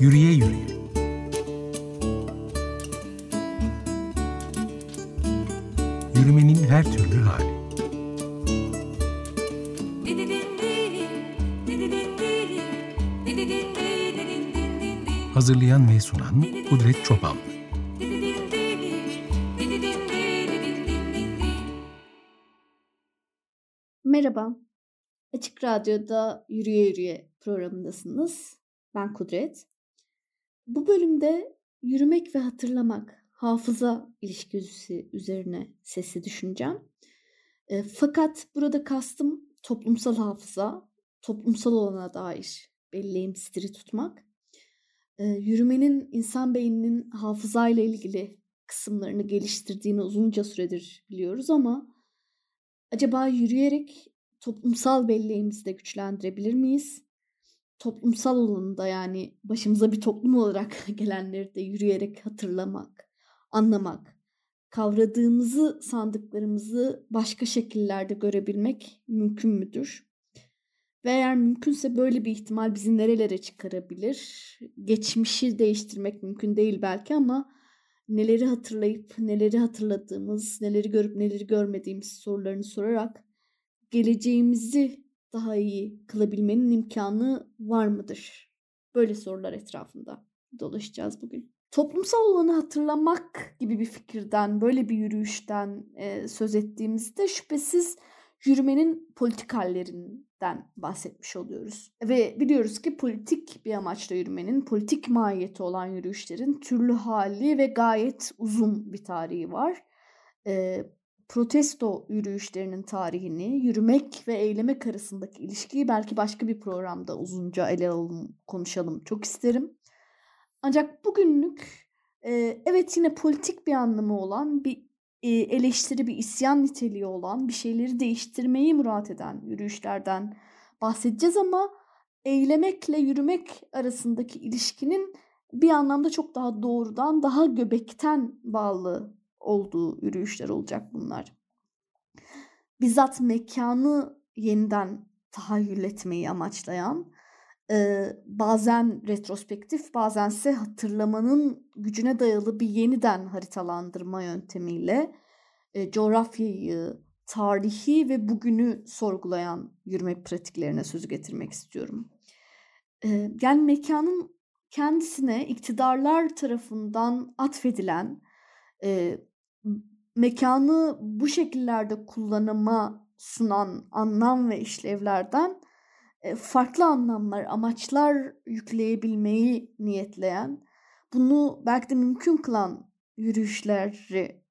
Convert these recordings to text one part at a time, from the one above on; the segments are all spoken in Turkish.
Yürüye yürüye. Yürümenin her türlü hali. Hazırlayan ve sunan Kudret Çopan. Merhaba. Açık Radyo'da Yürüye Yürüye programındasınız. Ben Kudret. Bu bölümde yürümek ve hatırlamak, hafıza ilişkisi üzerine sesi düşüneceğim. E, fakat burada kastım toplumsal hafıza, toplumsal olana dair belleğim stiri tutmak. E, yürümenin insan beyninin hafızayla ilgili kısımlarını geliştirdiğini uzunca süredir biliyoruz ama acaba yürüyerek toplumsal belleğimizi de güçlendirebilir miyiz? Toplumsal alanında yani başımıza bir toplum olarak gelenleri de yürüyerek hatırlamak, anlamak, kavradığımızı sandıklarımızı başka şekillerde görebilmek mümkün müdür? Ve eğer mümkünse böyle bir ihtimal bizi nerelere çıkarabilir? Geçmişi değiştirmek mümkün değil belki ama neleri hatırlayıp neleri hatırladığımız, neleri görüp neleri görmediğimiz sorularını sorarak geleceğimizi daha iyi kılabilmenin imkanı var mıdır? Böyle sorular etrafında dolaşacağız bugün. Toplumsal olanı hatırlamak gibi bir fikirden, böyle bir yürüyüşten e, söz ettiğimizde şüphesiz yürümenin politik hallerinden bahsetmiş oluyoruz. Ve biliyoruz ki politik bir amaçla yürümenin, politik mahiyeti olan yürüyüşlerin türlü hali ve gayet uzun bir tarihi var. E, protesto yürüyüşlerinin tarihini, yürümek ve eylemek arasındaki ilişkiyi belki başka bir programda uzunca ele alalım, konuşalım çok isterim. Ancak bugünlük e, evet yine politik bir anlamı olan bir e, eleştiri, bir isyan niteliği olan bir şeyleri değiştirmeyi murat eden yürüyüşlerden bahsedeceğiz ama eylemekle yürümek arasındaki ilişkinin bir anlamda çok daha doğrudan, daha göbekten bağlı olduğu yürüyüşler olacak bunlar. Bizzat mekanı yeniden tahayyül etmeyi amaçlayan, e, bazen retrospektif bazense hatırlamanın gücüne dayalı bir yeniden haritalandırma yöntemiyle e, coğrafyayı, tarihi ve bugünü sorgulayan yürüme pratiklerine sözü getirmek istiyorum. E, yani mekanın kendisine iktidarlar tarafından atfedilen mekanı bu şekillerde kullanıma sunan anlam ve işlevlerden e, farklı anlamlar, amaçlar yükleyebilmeyi niyetleyen, bunu belki de mümkün kılan yürüyüşlere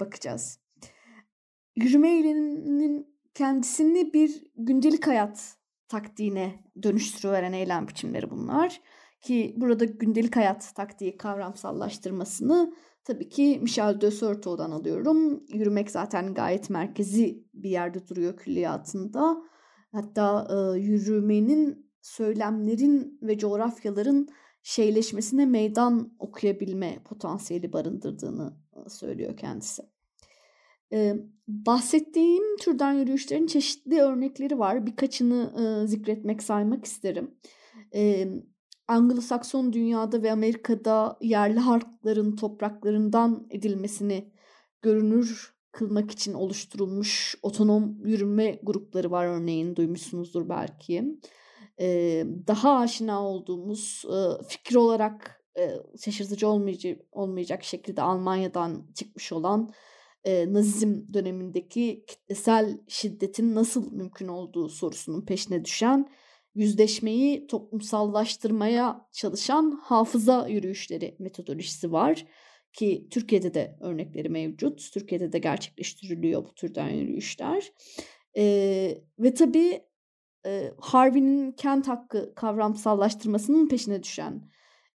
bakacağız. Yürüme eyleminin kendisini bir gündelik hayat taktiğine dönüştürüveren eylem biçimleri bunlar. Ki burada gündelik hayat taktiği kavramsallaştırmasını Tabii ki Michel de Certeau'dan alıyorum. Yürümek zaten gayet merkezi bir yerde duruyor külliyatında. Hatta e, yürümenin söylemlerin ve coğrafyaların şeyleşmesine meydan okuyabilme potansiyeli barındırdığını e, söylüyor kendisi. Ee, bahsettiğim türden yürüyüşlerin çeşitli örnekleri var. Birkaçını e, zikretmek, saymak isterim. Ee, Anglo-Sakson dünyada ve Amerika'da yerli halkların topraklarından edilmesini görünür kılmak için oluşturulmuş otonom yürüme grupları var örneğin duymuşsunuzdur belki. Ee, daha aşina olduğumuz e, fikir olarak e, şaşırtıcı olmayacak, olmayacak şekilde Almanya'dan çıkmış olan e, Nazizm dönemindeki kitlesel şiddetin nasıl mümkün olduğu sorusunun peşine düşen yüzleşmeyi toplumsallaştırmaya çalışan hafıza yürüyüşleri metodolojisi var ki Türkiye'de de örnekleri mevcut. Türkiye'de de gerçekleştiriliyor bu türden yürüyüşler. Ee, ve tabii e, Harvey'nin kent hakkı kavramsallaştırmasının peşine düşen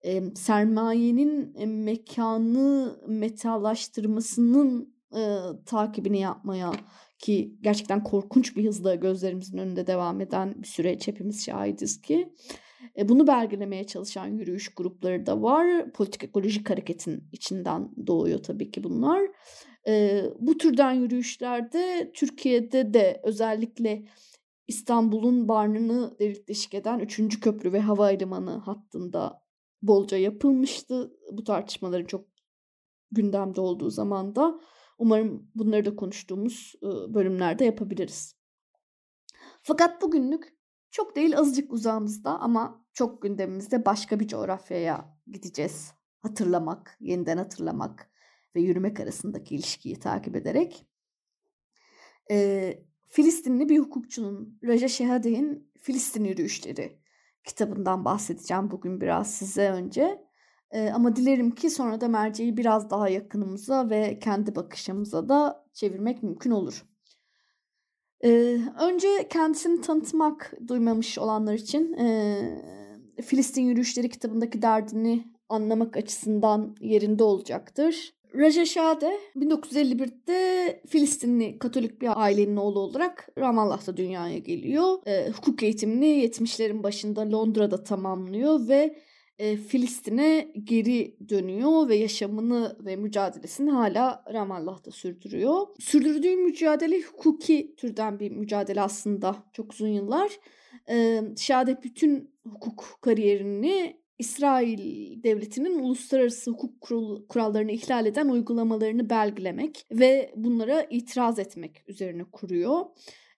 e, sermayenin e, mekanı metalaştırmasının e, takibini yapmaya ki gerçekten korkunç bir hızla gözlerimizin önünde devam eden bir süreç hepimiz şahidiz ki. E, bunu belgelemeye çalışan yürüyüş grupları da var. Politik ekolojik hareketin içinden doğuyor tabii ki bunlar. E, bu türden yürüyüşlerde Türkiye'de de özellikle İstanbul'un barnını delik deşik eden 3. köprü ve havalimanı hattında bolca yapılmıştı. Bu tartışmaların çok gündemde olduğu zaman da umarım bunları da konuştuğumuz bölümlerde yapabiliriz. Fakat bugünlük çok değil azıcık uzağımızda ama çok gündemimizde başka bir coğrafyaya gideceğiz. Hatırlamak, yeniden hatırlamak ve yürümek arasındaki ilişkiyi takip ederek. Ee, Filistinli bir hukukçunun Raja Şehade'in Filistin Yürüyüşleri kitabından bahsedeceğim bugün biraz size önce. Ee, ama dilerim ki sonra da merceği biraz daha yakınımıza ve kendi bakışımıza da çevirmek mümkün olur. Ee, önce kendisini tanıtmak duymamış olanlar için e, Filistin Yürüyüşleri kitabındaki derdini anlamak açısından yerinde olacaktır. Raja Şade 1951'de Filistinli Katolik bir ailenin oğlu olarak Ramallah'ta dünyaya geliyor. E, hukuk eğitimini 70'lerin başında Londra'da tamamlıyor ve e, Filistin'e geri dönüyor ve yaşamını ve mücadelesini hala Ramallah'ta sürdürüyor. Sürdürdüğü mücadele hukuki türden bir mücadele aslında çok uzun yıllar. E, Şade bütün hukuk kariyerini İsrail devletinin uluslararası hukuk kurallarını ihlal eden uygulamalarını belgelemek ve bunlara itiraz etmek üzerine kuruyor.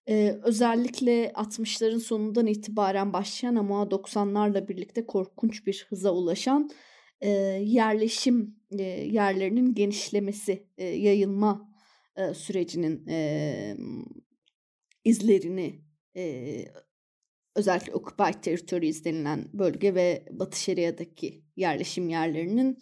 Ee, özellikle 60'ların sonundan itibaren başlayan ama 90'larla birlikte korkunç bir hıza ulaşan e, yerleşim e, yerlerinin genişlemesi, e, yayılma e, sürecinin e, izlerini e, özellikle Occupied Territories denilen bölge ve Batı Şeria'daki yerleşim yerlerinin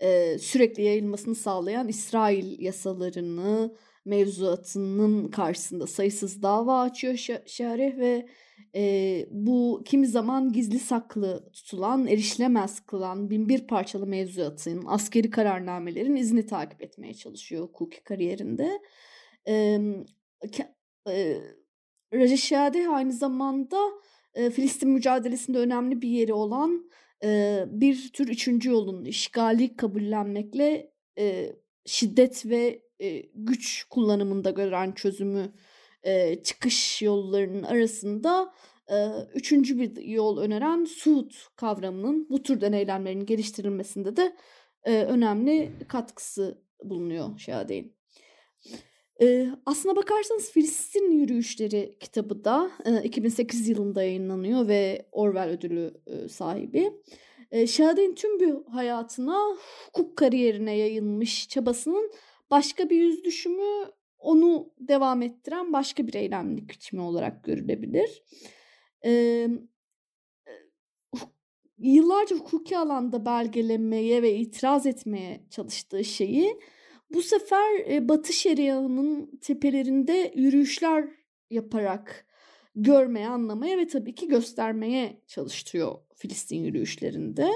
e, sürekli yayılmasını sağlayan İsrail yasalarını, mevzuatının karşısında sayısız dava açıyor Şarih ve e, bu kimi zaman gizli saklı tutulan, erişilemez kılan binbir parçalı mevzuatın, askeri kararnamelerin izini takip etmeye çalışıyor hukuki kariyerinde. E, e, Rajashade aynı zamanda e, Filistin mücadelesinde önemli bir yeri olan e, bir tür üçüncü yolun işgali kabullenmekle e, şiddet ve güç kullanımında gören çözümü çıkış yollarının arasında üçüncü bir yol öneren Suud kavramının bu türden eylemlerin geliştirilmesinde de önemli katkısı bulunuyor Şade'nin. E, aslına bakarsanız Filistin Yürüyüşleri kitabı da e, 2008 yılında yayınlanıyor ve Orwell ödülü e, sahibi. E, Şade'nin tüm bir hayatına hukuk kariyerine yayılmış çabasının başka bir yüz düşümü onu devam ettiren başka bir eylemlik biçimi olarak görülebilir. Ee, yıllarca hukuki alanda belgelemeye ve itiraz etmeye çalıştığı şeyi bu sefer e, Batı Şeria'nın tepelerinde yürüyüşler yaparak görmeye, anlamaya ve tabii ki göstermeye çalıştırıyor Filistin yürüyüşlerinde.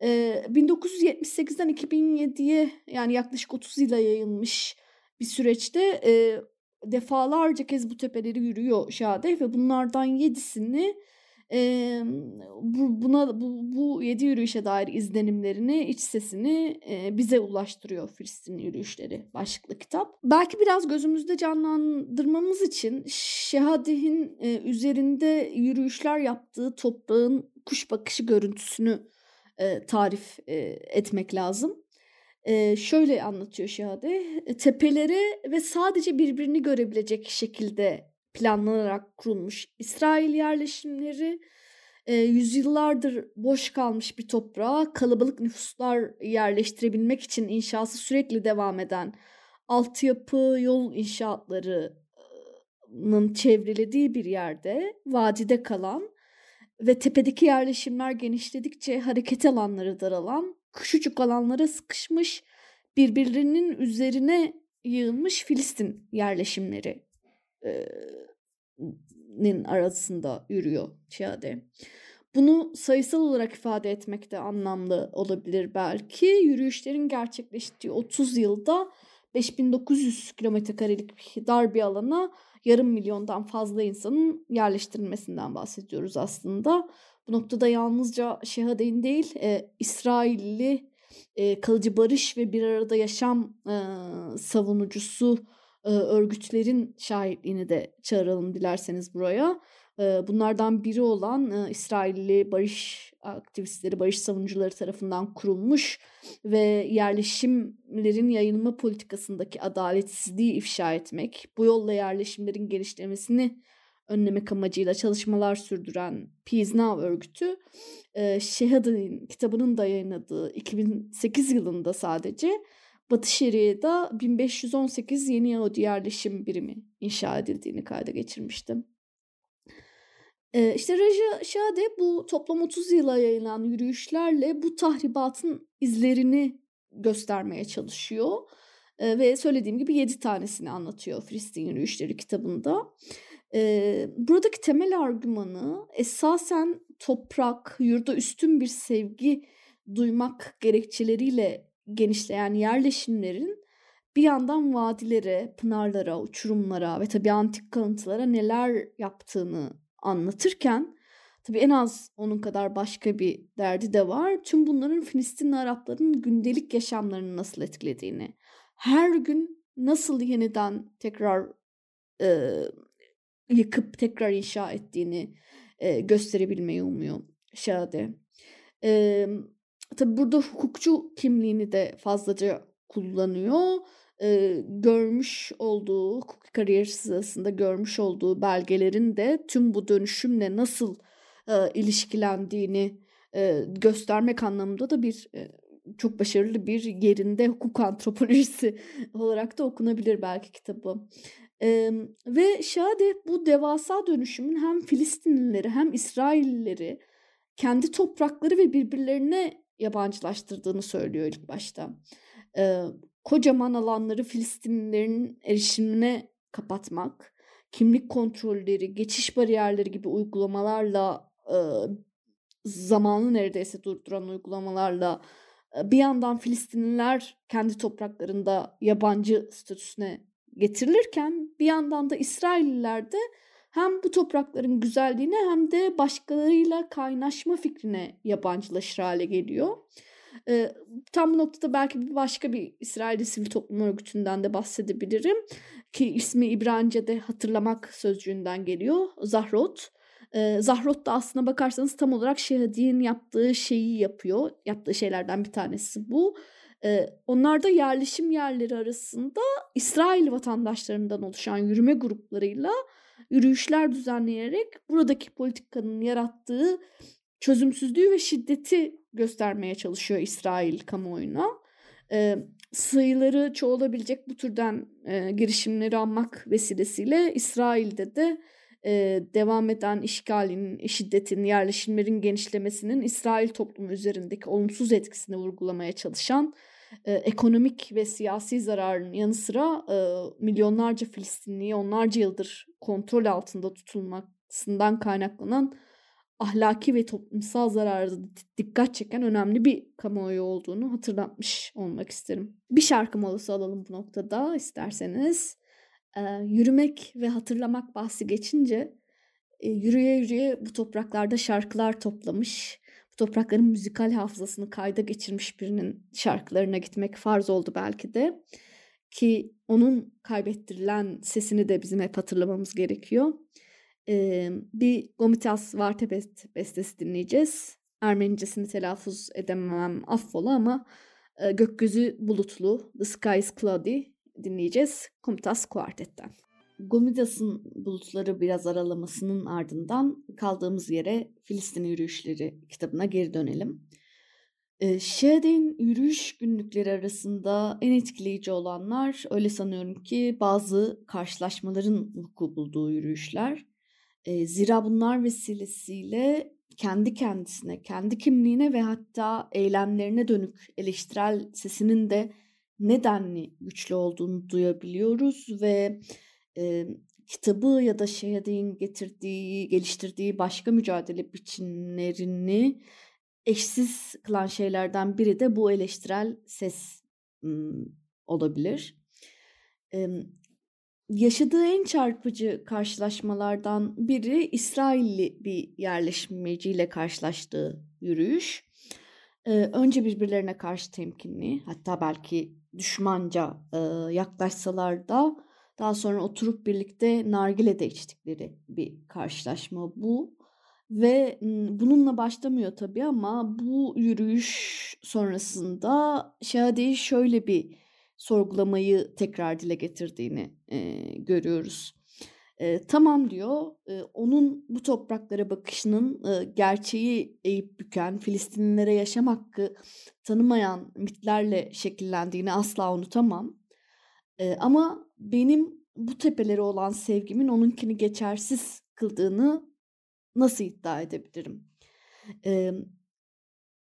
1978'den 2007'ye yani yaklaşık 30 yıla yayılmış bir süreçte e, defalarca kez bu tepeleri yürüyor Şadeh ve bunlardan yedisini e, bu, buna bu, bu yedi yürüyüşe dair izlenimlerini, iç sesini e, bize ulaştırıyor Filistin yürüyüşleri başlıklı kitap. Belki biraz gözümüzde canlandırmamız için Şehadeh'in e, üzerinde yürüyüşler yaptığı toprağın kuş bakışı görüntüsünü e, tarif e, etmek lazım. E, şöyle anlatıyor Şahade. E, tepelere ve sadece birbirini görebilecek şekilde planlanarak kurulmuş İsrail yerleşimleri yüzyıllardır boş kalmış bir toprağa kalabalık nüfuslar yerleştirebilmek için inşası sürekli devam eden altyapı, yol inşaatlarının çevrelediği bir yerde vadide kalan ve tepedeki yerleşimler genişledikçe hareket alanları daralan, küçücük alanlara sıkışmış, birbirlerinin üzerine yığılmış Filistin yerleşimleri nin arasında yürüyor Çiade. Bunu sayısal olarak ifade etmek de anlamlı olabilir belki. Yürüyüşlerin gerçekleştiği 30 yılda 5900 kilometrekarelik dar bir alana yarım milyondan fazla insanın yerleştirilmesinden bahsediyoruz aslında. Bu noktada yalnızca Şehadeyn değil, e, İsrailli e, kalıcı barış ve bir arada yaşam e, savunucusu e, örgütlerin şahitliğini de çağıralım dilerseniz buraya. E, bunlardan biri olan e, İsrailli barış aktivistleri, barış savunucuları tarafından kurulmuş ve yerleşimlerin yayılma politikasındaki adaletsizliği ifşa etmek, bu yolla yerleşimlerin genişlemesini önlemek amacıyla çalışmalar sürdüren Peace Now örgütü e, Şehad'ın kitabının da yayınladığı 2008 yılında sadece Batı Şeria'da 1518 yeni Yahudi yerleşim birimi inşa edildiğini kayda geçirmiştim. Ee, işte Raja Şade bu toplam 30 yıla yayılan yürüyüşlerle bu tahribatın izlerini göstermeye çalışıyor. Ee, ve söylediğim gibi 7 tanesini anlatıyor Filistin Yürüyüşleri kitabında. Ee, buradaki temel argümanı esasen toprak, yurda üstün bir sevgi duymak gerekçeleriyle genişleyen yerleşimlerin bir yandan vadilere, pınarlara, uçurumlara ve tabii antik kalıntılara neler yaptığını anlatırken tabii en az onun kadar başka bir derdi de var. Tüm bunların Filistinli Arapların gündelik yaşamlarını nasıl etkilediğini, her gün nasıl yeniden tekrar e, yıkıp tekrar inşa ettiğini e, gösterebilmeyi umuyor Şade. E, tabii burada hukukçu kimliğini de fazlaca kullanıyor. E, görmüş olduğu, hukuk kariyeri sırasında görmüş olduğu belgelerin de tüm bu dönüşümle nasıl e, ilişkilendiğini e, göstermek anlamında da bir e, çok başarılı bir yerinde hukuk antropolojisi olarak da okunabilir belki kitabı. Ee, ve Şade bu devasa dönüşümün hem Filistinlileri hem İsraillileri kendi toprakları ve birbirlerine yabancılaştırdığını söylüyor ilk başta. Ee, kocaman alanları Filistinlilerin erişimine kapatmak, kimlik kontrolleri, geçiş bariyerleri gibi uygulamalarla e, zamanı neredeyse durduran uygulamalarla bir yandan Filistinliler kendi topraklarında yabancı statüsüne getirilirken bir yandan da İsrailliler de hem bu toprakların güzelliğine hem de başkalarıyla kaynaşma fikrine yabancılaşır hale geliyor. E, tam bu noktada belki bir başka bir İsrail sivil toplum örgütünden de bahsedebilirim. Ki ismi İbranice'de hatırlamak sözcüğünden geliyor. Zahrot. E, Zahrot da aslına bakarsanız tam olarak Şehadi'nin yaptığı şeyi yapıyor. Yaptığı şeylerden bir tanesi bu. E, onlar da yerleşim yerleri arasında İsrail vatandaşlarından oluşan yürüme gruplarıyla yürüyüşler düzenleyerek buradaki politikanın yarattığı çözümsüzlüğü ve şiddeti göstermeye çalışıyor İsrail kamuoyuna. E, sayıları çoğalabilecek bu türden e, girişimleri almak vesilesiyle İsrail'de de e, devam eden işgalin, şiddetin, yerleşimlerin genişlemesinin İsrail toplumu üzerindeki olumsuz etkisini vurgulamaya çalışan e, ekonomik ve siyasi zararın yanı sıra e, milyonlarca Filistinliyi onlarca yıldır kontrol altında tutulmasından kaynaklanan ahlaki ve toplumsal zararda dikkat çeken önemli bir kamuoyu olduğunu hatırlatmış olmak isterim. Bir şarkı molası alalım bu noktada isterseniz. E, yürümek ve hatırlamak bahsi geçince e, yürüye yürüye bu topraklarda şarkılar toplamış, bu toprakların müzikal hafızasını kayda geçirmiş birinin şarkılarına gitmek farz oldu belki de. Ki onun kaybettirilen sesini de bizim hep hatırlamamız gerekiyor e, bir Gomitas Vartebet bestesi dinleyeceğiz. Ermenicesini telaffuz edemem affola ama e, gökyüzü bulutlu The Sky is Cloudy dinleyeceğiz Komitas Quartet'ten. Gomidas'ın bulutları biraz aralamasının ardından kaldığımız yere Filistin Yürüyüşleri kitabına geri dönelim. Şehad'in yürüyüş günlükleri arasında en etkileyici olanlar öyle sanıyorum ki bazı karşılaşmaların vuku bulduğu yürüyüşler. E, zira bunlar vesilesiyle kendi kendisine, kendi kimliğine ve hatta eylemlerine dönük eleştirel sesinin de nedenli güçlü olduğunu duyabiliyoruz ve e, kitabı ya da Şehad'in getirdiği, geliştirdiği başka mücadele biçimlerini eşsiz kılan şeylerden biri de bu eleştirel ses olabilir. Yaşadığı en çarpıcı karşılaşmalardan biri İsrailli bir yerleşmeciyle karşılaştığı yürüyüş. Ee, önce birbirlerine karşı temkinli hatta belki düşmanca e, yaklaşsalar da daha sonra oturup birlikte nargile de içtikleri bir karşılaşma bu. Ve bununla başlamıyor tabii ama bu yürüyüş sonrasında Şahade'yi şöyle bir sorgulamayı tekrar dile getirdiğini e, görüyoruz. E, tamam diyor, e, onun bu topraklara bakışının e, gerçeği eğip büken, Filistinlilere yaşam hakkı tanımayan mitlerle şekillendiğini asla unutamam. E, ama benim bu tepelere olan sevgimin onunkini geçersiz kıldığını nasıl iddia edebilirim? E,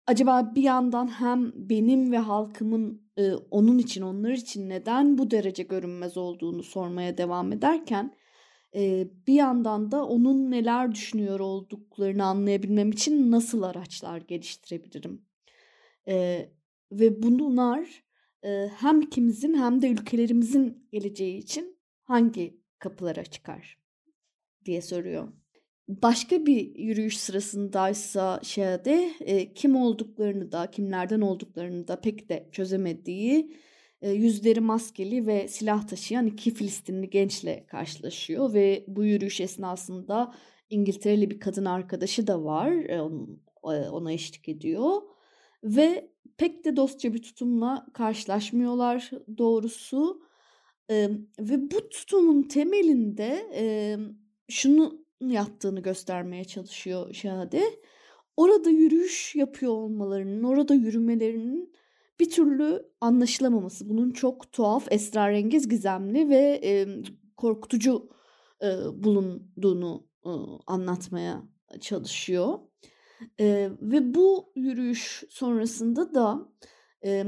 acaba bir yandan hem benim ve halkımın e, onun için, onlar için neden bu derece görünmez olduğunu sormaya devam ederken e, bir yandan da onun neler düşünüyor olduklarını anlayabilmem için nasıl araçlar geliştirebilirim? E, ve bunlar e, hem ikimizin hem de ülkelerimizin geleceği için hangi kapılara çıkar diye soruyor. Başka bir yürüyüş sırasındaysa Şehade e, kim olduklarını da kimlerden olduklarını da pek de çözemediği e, yüzleri maskeli ve silah taşıyan iki Filistinli gençle karşılaşıyor ve bu yürüyüş esnasında İngiltereli bir kadın arkadaşı da var e, ona eşlik ediyor ve pek de dostça bir tutumla karşılaşmıyorlar doğrusu. E, ve bu tutumun temelinde e, şunu yattığını göstermeye çalışıyor Şahade. Orada yürüyüş yapıyor olmalarının, orada yürümelerinin bir türlü anlaşılamaması. Bunun çok tuhaf, esrarengiz, gizemli ve e, korkutucu e, bulunduğunu e, anlatmaya çalışıyor. E, ve bu yürüyüş sonrasında da e,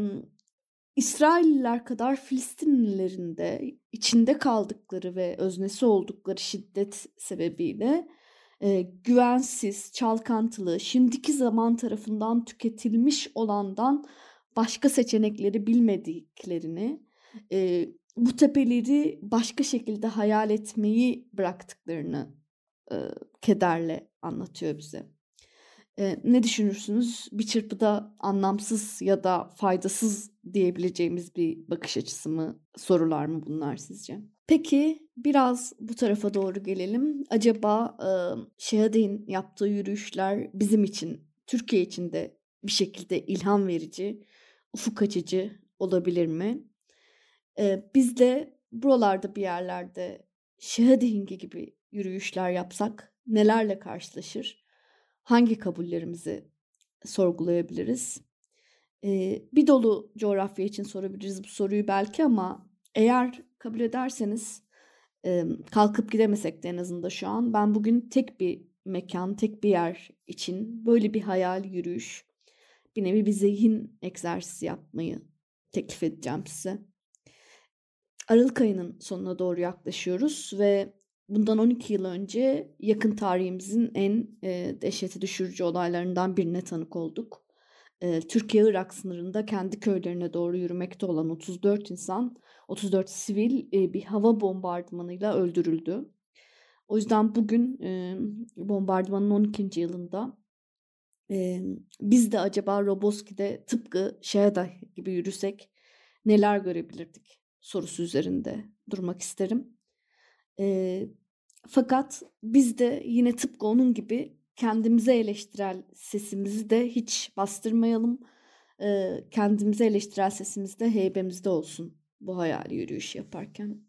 İsrailliler kadar Filistinlilerin de içinde kaldıkları ve öznesi oldukları şiddet sebebiyle e, güvensiz, çalkantılı, şimdiki zaman tarafından tüketilmiş olandan başka seçenekleri bilmediklerini, e, bu tepeleri başka şekilde hayal etmeyi bıraktıklarını e, kederle anlatıyor bize. E, ne düşünürsünüz? Bir çırpıda anlamsız ya da faydasız diyebileceğimiz bir bakış açısı mı, sorular mı bunlar sizce? Peki biraz bu tarafa doğru gelelim. Acaba e, Şehadey'in yaptığı yürüyüşler bizim için, Türkiye için de bir şekilde ilham verici, ufuk açıcı olabilir mi? E, biz de buralarda bir yerlerde Şehadey'inki gibi yürüyüşler yapsak nelerle karşılaşır? Hangi kabullerimizi sorgulayabiliriz? Ee, bir dolu coğrafya için sorabiliriz bu soruyu belki ama eğer kabul ederseniz e, kalkıp gidemesek de en azından şu an ben bugün tek bir mekan, tek bir yer için böyle bir hayal yürüyüş, bir nevi bir zihin egzersizi yapmayı teklif edeceğim size. Aralık ayının sonuna doğru yaklaşıyoruz ve bundan 12 yıl önce yakın tarihimizin en e, dehşete düşürücü olaylarından birine tanık olduk. E, Türkiye-Irak sınırında kendi köylerine doğru yürümekte olan 34 insan, 34 sivil e, bir hava bombardımanıyla öldürüldü. O yüzden bugün e, bombardımanın 12. yılında e, biz de acaba Roboski'de tıpkı Şehada gibi yürüsek neler görebilirdik sorusu üzerinde durmak isterim. E, fakat biz de yine tıpkı onun gibi kendimize eleştirel sesimizi de hiç bastırmayalım. E, kendimize eleştirel sesimiz de heybemizde olsun bu hayali yürüyüş yaparken.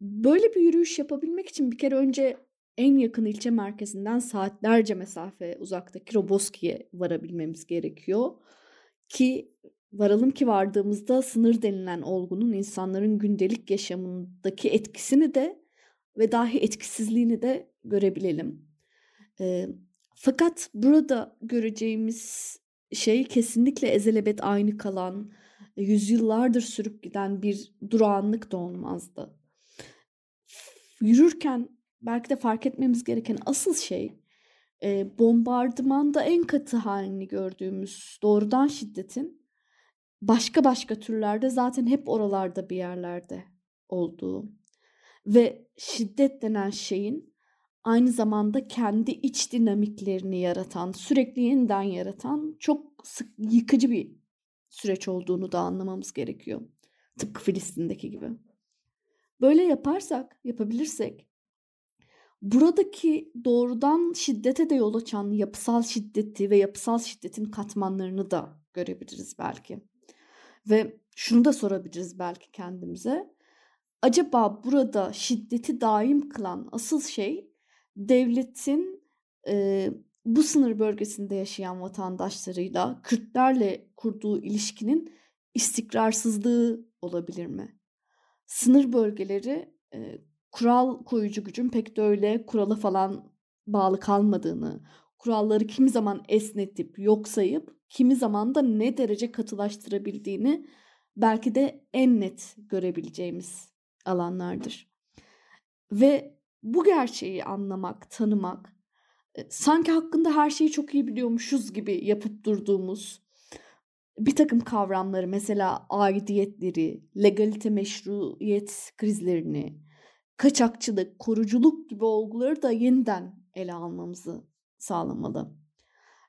Böyle bir yürüyüş yapabilmek için bir kere önce en yakın ilçe merkezinden saatlerce mesafe uzaktaki Roboski'ye varabilmemiz gerekiyor. Ki varalım ki vardığımızda sınır denilen olgunun insanların gündelik yaşamındaki etkisini de ve dahi etkisizliğini de görebilelim. E, fakat burada göreceğimiz şey kesinlikle ezelebet aynı kalan, yüzyıllardır sürüp giden bir durağanlık da olmazdı. Yürürken belki de fark etmemiz gereken asıl şey e, bombardımanda en katı halini gördüğümüz doğrudan şiddetin başka başka türlerde zaten hep oralarda bir yerlerde olduğu. Ve şiddet denen şeyin aynı zamanda kendi iç dinamiklerini yaratan, sürekli yeniden yaratan çok sık yıkıcı bir süreç olduğunu da anlamamız gerekiyor. Tıpkı Filistin'deki gibi. Böyle yaparsak, yapabilirsek Buradaki doğrudan şiddete de yol açan yapısal şiddeti ve yapısal şiddetin katmanlarını da görebiliriz belki. Ve şunu da sorabiliriz belki kendimize. Acaba burada şiddeti daim kılan asıl şey devletin e, bu sınır bölgesinde yaşayan vatandaşlarıyla Kürtlerle kurduğu ilişkinin istikrarsızlığı olabilir mi? Sınır bölgeleri e, kural koyucu gücün pek de öyle kurala falan bağlı kalmadığını, kuralları kimi zaman esnetip yok sayıp kimi zaman da ne derece katılaştırabildiğini belki de en net görebileceğimiz alanlardır. Ve bu gerçeği anlamak, tanımak, sanki hakkında her şeyi çok iyi biliyormuşuz gibi yapıp durduğumuz bir takım kavramları mesela aidiyetleri, legalite meşruiyet krizlerini, kaçakçılık, koruculuk gibi olguları da yeniden ele almamızı sağlamalı.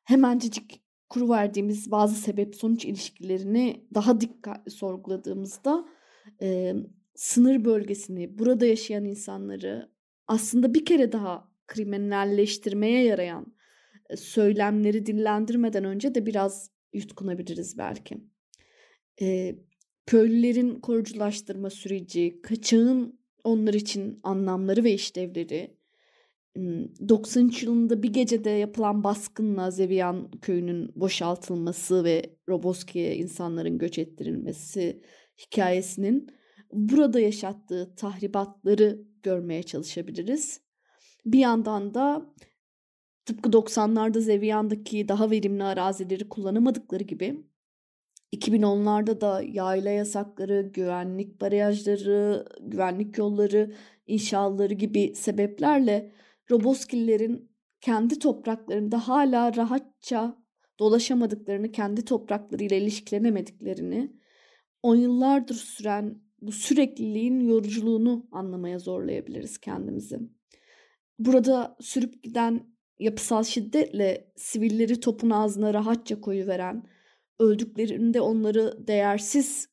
Hemencecik kuru verdiğimiz bazı sebep sonuç ilişkilerini daha dikkatli sorguladığımızda e, sınır bölgesini, burada yaşayan insanları aslında bir kere daha kriminalleştirmeye yarayan e, söylemleri dillendirmeden önce de biraz yutkunabiliriz belki. E, köylülerin koruculaştırma süreci, kaçağın onlar için anlamları ve işlevleri, 93 yılında bir gecede yapılan baskınla Zeviyan köyünün boşaltılması ve Roboski'ye insanların göç ettirilmesi hikayesinin burada yaşattığı tahribatları görmeye çalışabiliriz. Bir yandan da tıpkı 90'larda Zeviyan'daki daha verimli arazileri kullanamadıkları gibi 2010'larda da yayla yasakları, güvenlik barajları, güvenlik yolları, inşaatları gibi sebeplerle Roboskillerin kendi topraklarında hala rahatça dolaşamadıklarını, kendi topraklarıyla ilişkilenemediklerini, on yıllardır süren bu sürekliliğin yoruculuğunu anlamaya zorlayabiliriz kendimizi. Burada sürüp giden yapısal şiddetle sivilleri topun ağzına rahatça koyuveren, öldüklerinde onları değersiz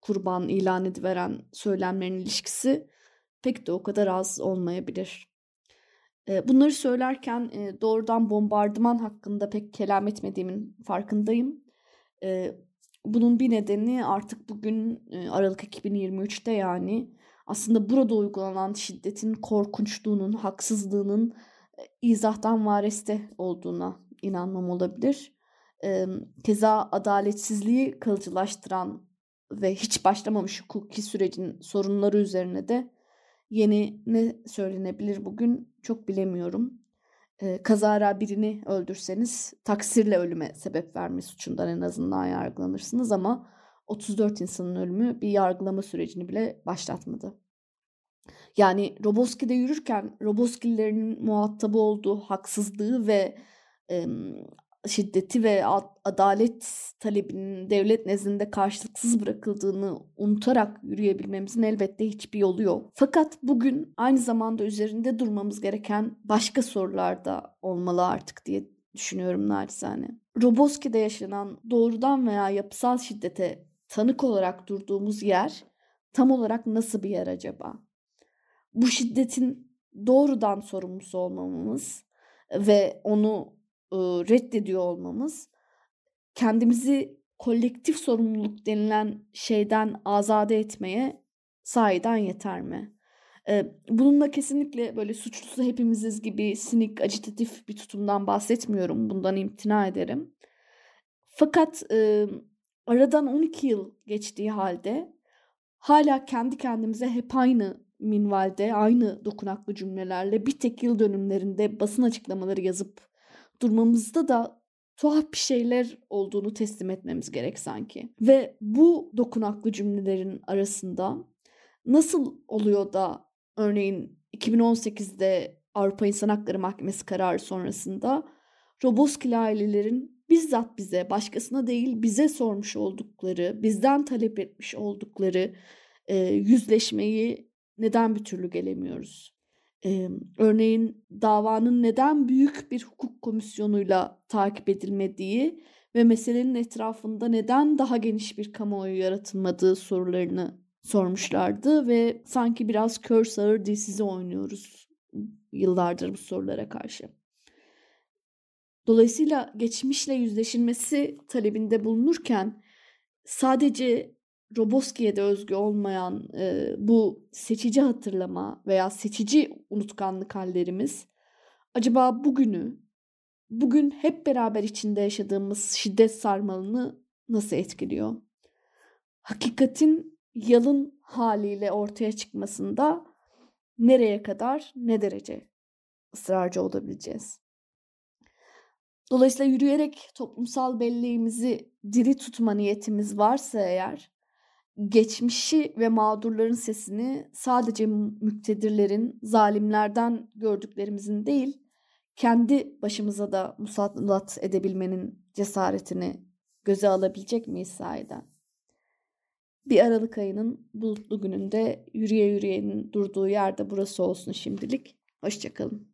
kurban ilan ediveren söylemlerin ilişkisi pek de o kadar az olmayabilir. Bunları söylerken doğrudan bombardıman hakkında pek kelam etmediğimin farkındayım. Bunun bir nedeni artık bugün Aralık 2023'te yani aslında burada uygulanan şiddetin korkunçluğunun, haksızlığının izahtan vareste olduğuna inanmam olabilir. Keza adaletsizliği kalıcılaştıran ve hiç başlamamış hukuki sürecin sorunları üzerine de yeni ne söylenebilir bugün çok bilemiyorum. Ee, kazara birini öldürseniz taksirle ölüme sebep verme suçundan en azından yargılanırsınız ama 34 insanın ölümü bir yargılama sürecini bile başlatmadı. Yani Roboski'de yürürken Roboski'lilerin muhatabı olduğu haksızlığı ve e, şiddeti ve adalet talebinin devlet nezdinde karşılıksız bırakıldığını unutarak yürüyebilmemizin elbette hiçbir yolu yok. Fakat bugün aynı zamanda üzerinde durmamız gereken başka sorular da olmalı artık diye düşünüyorum naçizane. Roboski'de yaşanan doğrudan veya yapısal şiddete tanık olarak durduğumuz yer tam olarak nasıl bir yer acaba? Bu şiddetin doğrudan sorumlusu olmamamız ve onu reddediyor olmamız kendimizi kolektif sorumluluk denilen şeyden azade etmeye sahiden yeter mi? Bununla kesinlikle böyle suçlusu hepimiziz gibi sinik, acitatif bir tutumdan bahsetmiyorum. Bundan imtina ederim. Fakat aradan 12 yıl geçtiği halde hala kendi kendimize hep aynı minvalde, aynı dokunaklı cümlelerle bir tek yıl dönümlerinde basın açıklamaları yazıp durmamızda da tuhaf bir şeyler olduğunu teslim etmemiz gerek sanki. Ve bu dokunaklı cümlelerin arasında nasıl oluyor da örneğin 2018'de Avrupa İnsan Hakları Mahkemesi kararı sonrasında Roboskili ailelerin bizzat bize, başkasına değil bize sormuş oldukları, bizden talep etmiş oldukları e, yüzleşmeyi neden bir türlü gelemiyoruz? Ee, örneğin davanın neden büyük bir hukuk komisyonuyla takip edilmediği ve meselenin etrafında neden daha geniş bir kamuoyu yaratılmadığı sorularını sormuşlardı ve sanki biraz kör sağır dilsizi oynuyoruz yıllardır bu sorulara karşı. Dolayısıyla geçmişle yüzleşilmesi talebinde bulunurken sadece Roboski'ye de özgü olmayan e, bu seçici hatırlama veya seçici unutkanlık hallerimiz acaba bugünü, bugün hep beraber içinde yaşadığımız şiddet sarmalını nasıl etkiliyor? Hakikatin yalın haliyle ortaya çıkmasında nereye kadar, ne derece ısrarcı olabileceğiz? Dolayısıyla yürüyerek toplumsal belleğimizi diri tutma niyetimiz varsa eğer, geçmişi ve mağdurların sesini sadece müktedirlerin, zalimlerden gördüklerimizin değil, kendi başımıza da musallat edebilmenin cesaretini göze alabilecek miyiz sahiden? Bir Aralık ayının bulutlu gününde yürüye yürüyenin durduğu yerde burası olsun şimdilik. Hoşçakalın.